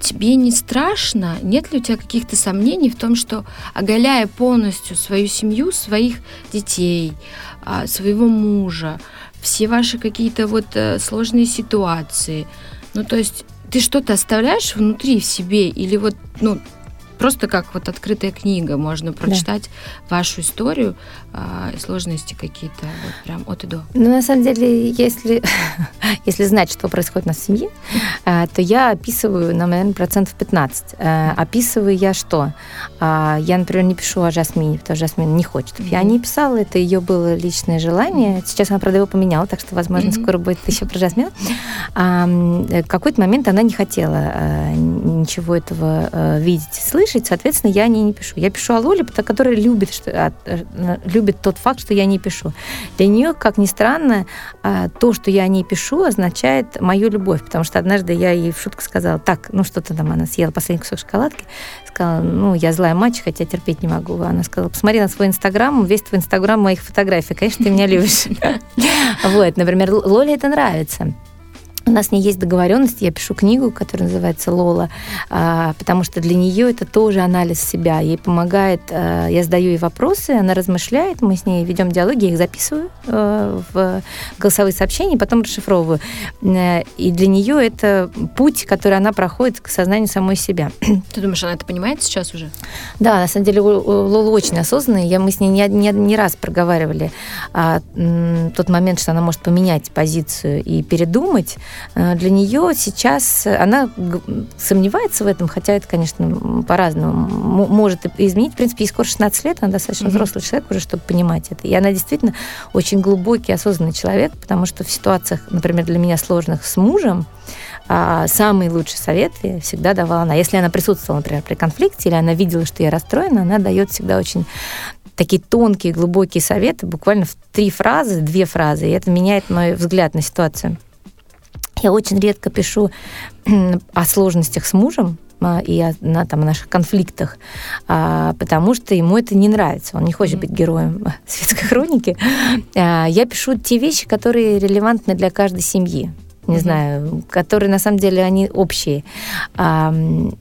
тебе не страшно? Нет ли у тебя каких-то сомнений в том, что оголяя полностью свою семью, своих детей, а, своего мужа, все ваши какие-то вот э, сложные ситуации, ну то есть ты что-то оставляешь внутри в себе или вот, ну, просто как вот открытая книга, можно прочитать да. вашу историю, а, сложности какие-то, вот прям от и до. Ну, на самом деле, если, если знать, что происходит на семье, а, то я описываю, на, наверное, процентов 15. А, описываю я что? А, я, например, не пишу о Жасмине, потому что Жасмин не хочет. Я не писала, это ее было личное желание. Сейчас она, правда, его поменяла, так что, возможно, скоро будет еще про Жасмин. В какой-то момент она не хотела а, ничего этого а, видеть и слышать, слышать, соответственно, я о ней не пишу. Я пишу о Лоле, которая любит, что, э, любит тот факт, что я не пишу. Для нее, как ни странно, а, то, что я о ней пишу, означает мою любовь, потому что однажды я ей в шутку сказала, так, ну что-то там, она съела последний кусок шоколадки, сказала, ну, я злая мать, хотя терпеть не могу. Она сказала, посмотри на свой Инстаграм, весь твой Инстаграм моих фотографий, конечно, ты меня любишь. Вот, например, Лоле это нравится. У нас с ней есть договоренность, я пишу книгу, которая называется «Лола», а, потому что для нее это тоже анализ себя. Ей помогает, а, я задаю ей вопросы, она размышляет, мы с ней ведем диалоги, я их записываю а, в голосовые сообщения, потом расшифровываю. Э, и для нее это путь, который она проходит к сознанию самой себя. Ты думаешь, она это понимает сейчас уже? Да, на самом деле Лола очень осознанная. Я, мы с ней не, не, не раз проговаривали тот момент, что она может поменять позицию и передумать, для нее сейчас она сомневается в этом, хотя это, конечно, по-разному может изменить. В принципе, ей скоро 16 лет, она достаточно mm-hmm. взрослый человек уже, чтобы понимать это. И она действительно очень глубокий, осознанный человек, потому что в ситуациях, например, для меня сложных с мужем, а, самые лучшие советы всегда давала она. Если она присутствовала, например, при конфликте, или она видела, что я расстроена, она дает всегда очень такие тонкие, глубокие советы, буквально в три фразы, две фразы, и это меняет мой взгляд на ситуацию. Я очень редко пишу о сложностях с мужем, а, и о, на там, наших конфликтах, а, потому что ему это не нравится. Он не хочет быть героем светской хроники. А, я пишу те вещи, которые релевантны для каждой семьи. Не mm-hmm. знаю, которые на самом деле они общие. А,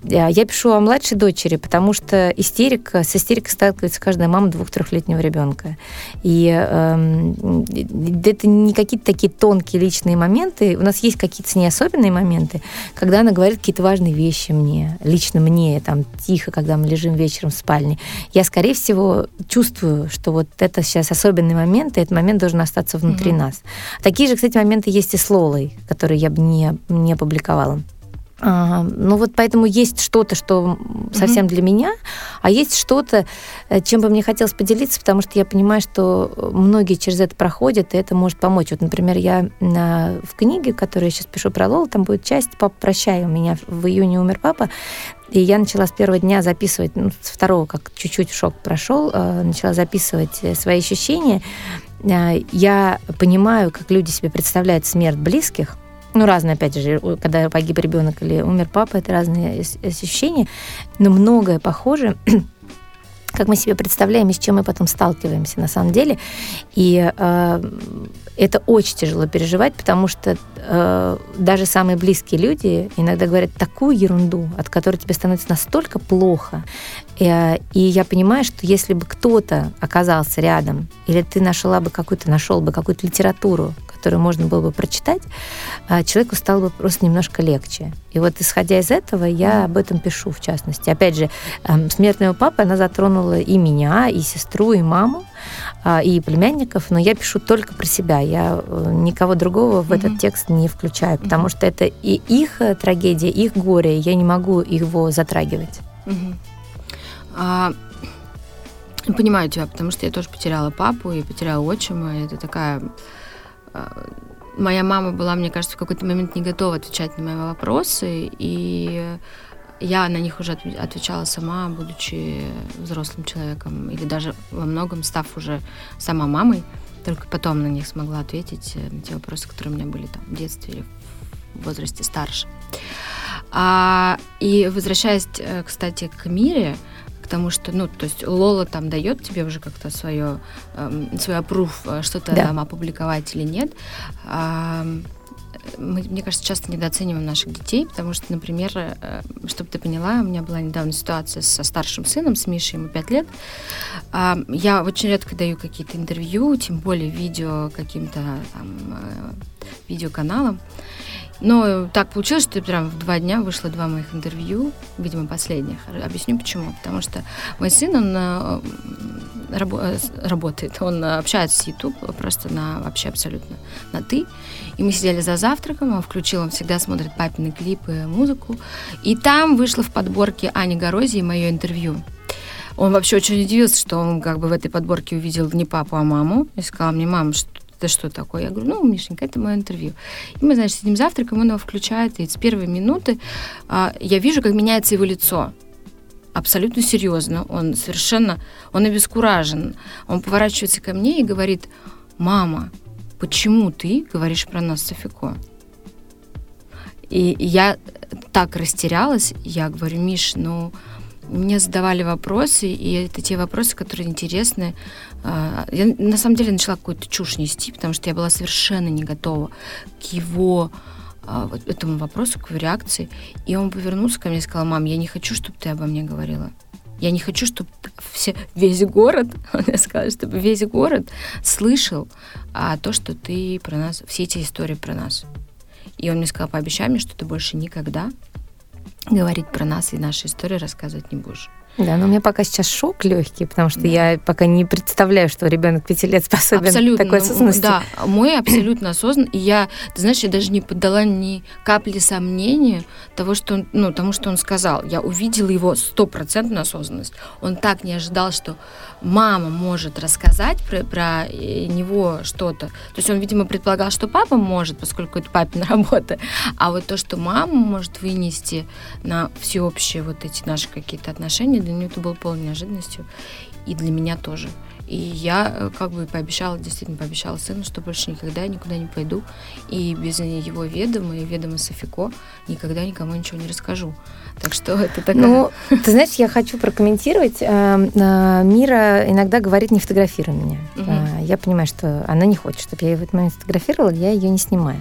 я пишу о младшей дочери, потому что истерика, с истерикой сталкивается каждая мама двух-трехлетнего ребенка. И э, это не какие-то такие тонкие личные моменты. У нас есть какие-то с ней особенные моменты, когда она говорит какие-то важные вещи мне, лично мне, там, тихо, когда мы лежим вечером в спальне. Я, скорее всего, чувствую, что вот это сейчас особенный момент, и этот момент должен остаться внутри mm-hmm. нас. Такие же, кстати, моменты есть и с Лолой, которые я бы не, не опубликовала. А, ну вот поэтому есть что-то, что совсем mm-hmm. для меня, а есть что-то, э, чем бы мне хотелось поделиться, потому что я понимаю, что многие через это проходят, и это может помочь. Вот, например, я на, в книге, которую я сейчас пишу про Лолу, там будет часть «Папа, прощай». У меня в июне умер папа, и я начала с первого дня записывать, ну, с второго, как чуть-чуть шок прошел, э, начала записывать э, свои ощущения. Я понимаю, как люди себе представляют смерть близких, ну, разные, опять же, когда погиб ребенок или умер папа, это разные ощущения, но многое похоже как мы себе представляем и с чем мы потом сталкиваемся на самом деле. И э, это очень тяжело переживать, потому что э, даже самые близкие люди иногда говорят такую ерунду, от которой тебе становится настолько плохо. И, э, и я понимаю, что если бы кто-то оказался рядом, или ты нашла бы какую-то, нашел бы какую-то литературу, которую можно было бы прочитать, а, человеку стало бы просто немножко легче. И вот исходя из этого я об этом пишу, в частности. Опять же, смерть моего папы, она затронула и меня, и сестру, и маму, а, и племянников, но я пишу только про себя. Я э, никого другого в этот текст не включаю, потому что это и их э, трагедия, их горе, я не могу его затрагивать. А, понимаю тебя, потому что я тоже потеряла папу и потеряла отчима. Это такая моя мама была, мне кажется, в какой-то момент не готова отвечать на мои вопросы, и я на них уже отвечала сама, будучи взрослым человеком, или даже во многом став уже сама мамой, только потом на них смогла ответить э, на те вопросы, которые у меня были там в детстве или в возрасте старше. А, и возвращаясь, э, кстати, к Мире, к тому, что, ну, то есть Лола там дает тебе уже как-то свое, э, свой опруф, э, что-то да. там опубликовать или нет. А, мы, мне кажется, часто недооцениваем наших детей, потому что, например, э, чтобы ты поняла, у меня была недавно ситуация со старшим сыном, с Мишей, ему 5 лет. А, я очень редко даю какие-то интервью, тем более видео каким-то там э, видеоканалам. Но так получилось, что прям в два дня вышло два моих интервью, видимо, последних. Объясню почему. Потому что мой сын, он э, рабо- э, работает, он общается с YouTube просто на вообще абсолютно на «ты». И мы сидели за завтраком, он включил, он всегда смотрит папины клипы, музыку. И там вышло в подборке Ани Горози мое интервью. Он вообще очень удивился, что он как бы в этой подборке увидел не папу, а маму. И сказал мне, мама, что это что такое? Я говорю, ну, Мишенька, это мое интервью. И мы, значит, сидим завтраком, он его включает, и с первой минуты а, я вижу, как меняется его лицо. Абсолютно серьезно. Он совершенно, он обескуражен. Он поворачивается ко мне и говорит, мама, почему ты говоришь про нас Софико? И я так растерялась, я говорю, Миш, ну, мне задавали вопросы, и это те вопросы, которые интересны. А, я на самом деле начала какую-то чушь нести, потому что я была совершенно не готова к его а, этому вопросу, к его реакции. И он повернулся ко мне и сказал, мам, я не хочу, чтобы ты обо мне говорила. Я не хочу, чтобы все, весь город, он мне сказал, чтобы весь город слышал а, то, что ты про нас, все эти истории про нас. И он мне сказал, пообещай мне, что ты больше никогда говорить про нас и наши истории рассказывать не будешь. Да, но у меня пока сейчас шок легкий, потому что да. я пока не представляю, что ребенок пяти лет способен абсолютно, такой осознанности. Да, мой абсолютно осознан. И я, ты знаешь, я даже не поддала ни капли сомнения того, что он, ну, тому, что он сказал. Я увидела его стопроцентную осознанность. Он так не ожидал, что мама может рассказать про, про э, него что-то. То есть он, видимо, предполагал, что папа может, поскольку это папина работа. А вот то, что мама может вынести на всеобщие вот эти наши какие-то отношения, для нее это было полной неожиданностью. И для меня тоже. И я э, как бы пообещала, действительно пообещала сыну, что больше никогда никуда не пойду. И без его ведома и ведома Софико никогда никому ничего не расскажу. Так что это такая... Ну, ты знаешь, я хочу прокомментировать. Э, э, Мира иногда говорит, не фотографируй меня. Угу. Я понимаю, что она не хочет, чтобы я ее в этот момент фотографировала, я ее не снимаю.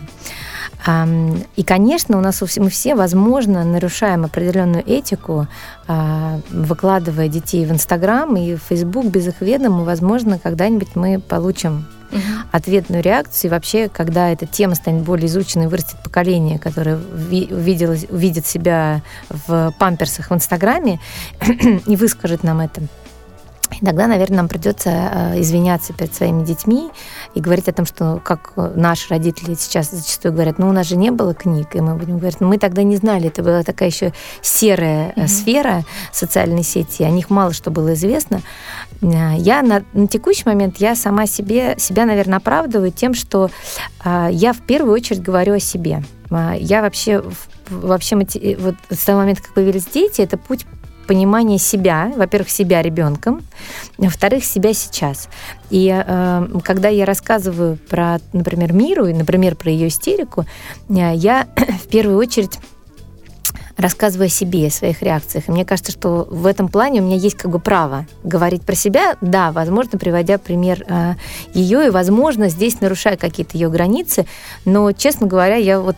И, конечно, у нас мы все, возможно, нарушаем определенную этику, а, выкладывая детей в Инстаграм и в Фейсбук без их ведома, возможно, когда-нибудь мы получим угу. ответную реакцию. И вообще, когда эта тема станет более изученной, вырастет поколение, которое увидело, увидит себя в памперсах в Инстаграме и выскажет нам это и тогда, наверное, нам придется э, извиняться перед своими детьми и говорить о том, что как наши родители сейчас зачастую говорят, ну у нас же не было книг, и мы будем говорить, ну мы тогда не знали, это была такая еще серая mm-hmm. сфера социальной сети, о них мало что было известно. Э, я на, на текущий момент я сама себе себя, наверное, оправдываю тем, что э, я в первую очередь говорю о себе. Я вообще вообще вот с того момента, как появились дети, это путь понимание себя, во-первых, себя ребенком, во-вторых, себя сейчас. И э, когда я рассказываю про, например, Миру, и, например, про ее истерику, э, я в первую очередь рассказывая о себе, о своих реакциях. И мне кажется, что в этом плане у меня есть как бы право говорить про себя, да, возможно, приводя пример э, ее, и, возможно, здесь нарушая какие-то ее границы, но, честно говоря, я вот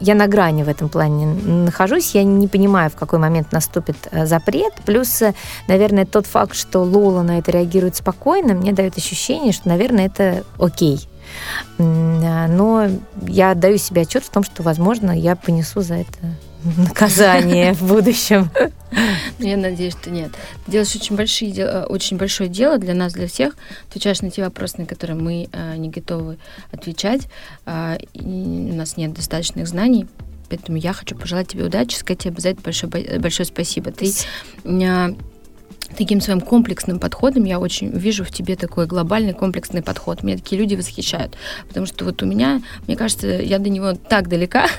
я на грани в этом плане нахожусь, я не понимаю, в какой момент наступит э, запрет, плюс, э, наверное, тот факт, что Лола на это реагирует спокойно, мне дает ощущение, что, наверное, это окей. Но я отдаю себе отчет в том, что, возможно, я понесу за это наказание в будущем. Я надеюсь, что нет. Ты делаешь очень, большие, э, очень большое дело для нас, для всех. Отвечаешь на те вопросы, на которые мы э, не готовы отвечать. Э, у нас нет достаточных знаний. Поэтому я хочу пожелать тебе удачи, сказать тебе обязательно большое, большое спасибо. Ты таким своим комплексным подходом я очень вижу в тебе такой глобальный комплексный подход. Меня такие люди восхищают, потому что вот у меня, мне кажется, я до него так далека.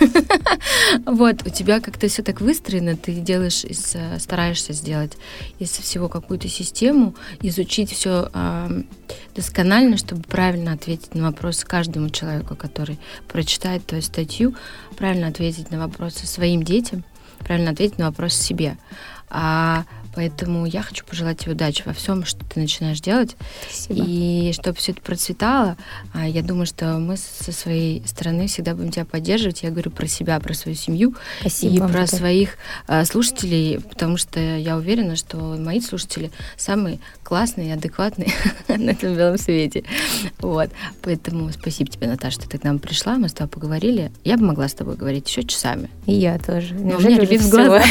Вот, у тебя как-то все так выстроено, ты делаешь, из, стараешься сделать из всего какую-то систему, изучить все досконально, чтобы правильно ответить на вопросы каждому человеку, который прочитает твою статью, правильно ответить на вопросы своим детям, правильно ответить на вопросы себе. А Поэтому я хочу пожелать тебе удачи во всем, что ты начинаешь делать. Спасибо. И чтобы все это процветало, а, я думаю, что мы со своей стороны всегда будем тебя поддерживать. Я говорю про себя, про свою семью Спасибо и про своих а, слушателей, потому что я уверена, что мои слушатели самые классные и адекватные на этом белом свете. Вот. Поэтому спасибо тебе, Наташа, что ты к нам пришла, мы с тобой поговорили. Я бы могла с тобой говорить еще часами. И я тоже. Но у меня рябит в глазах.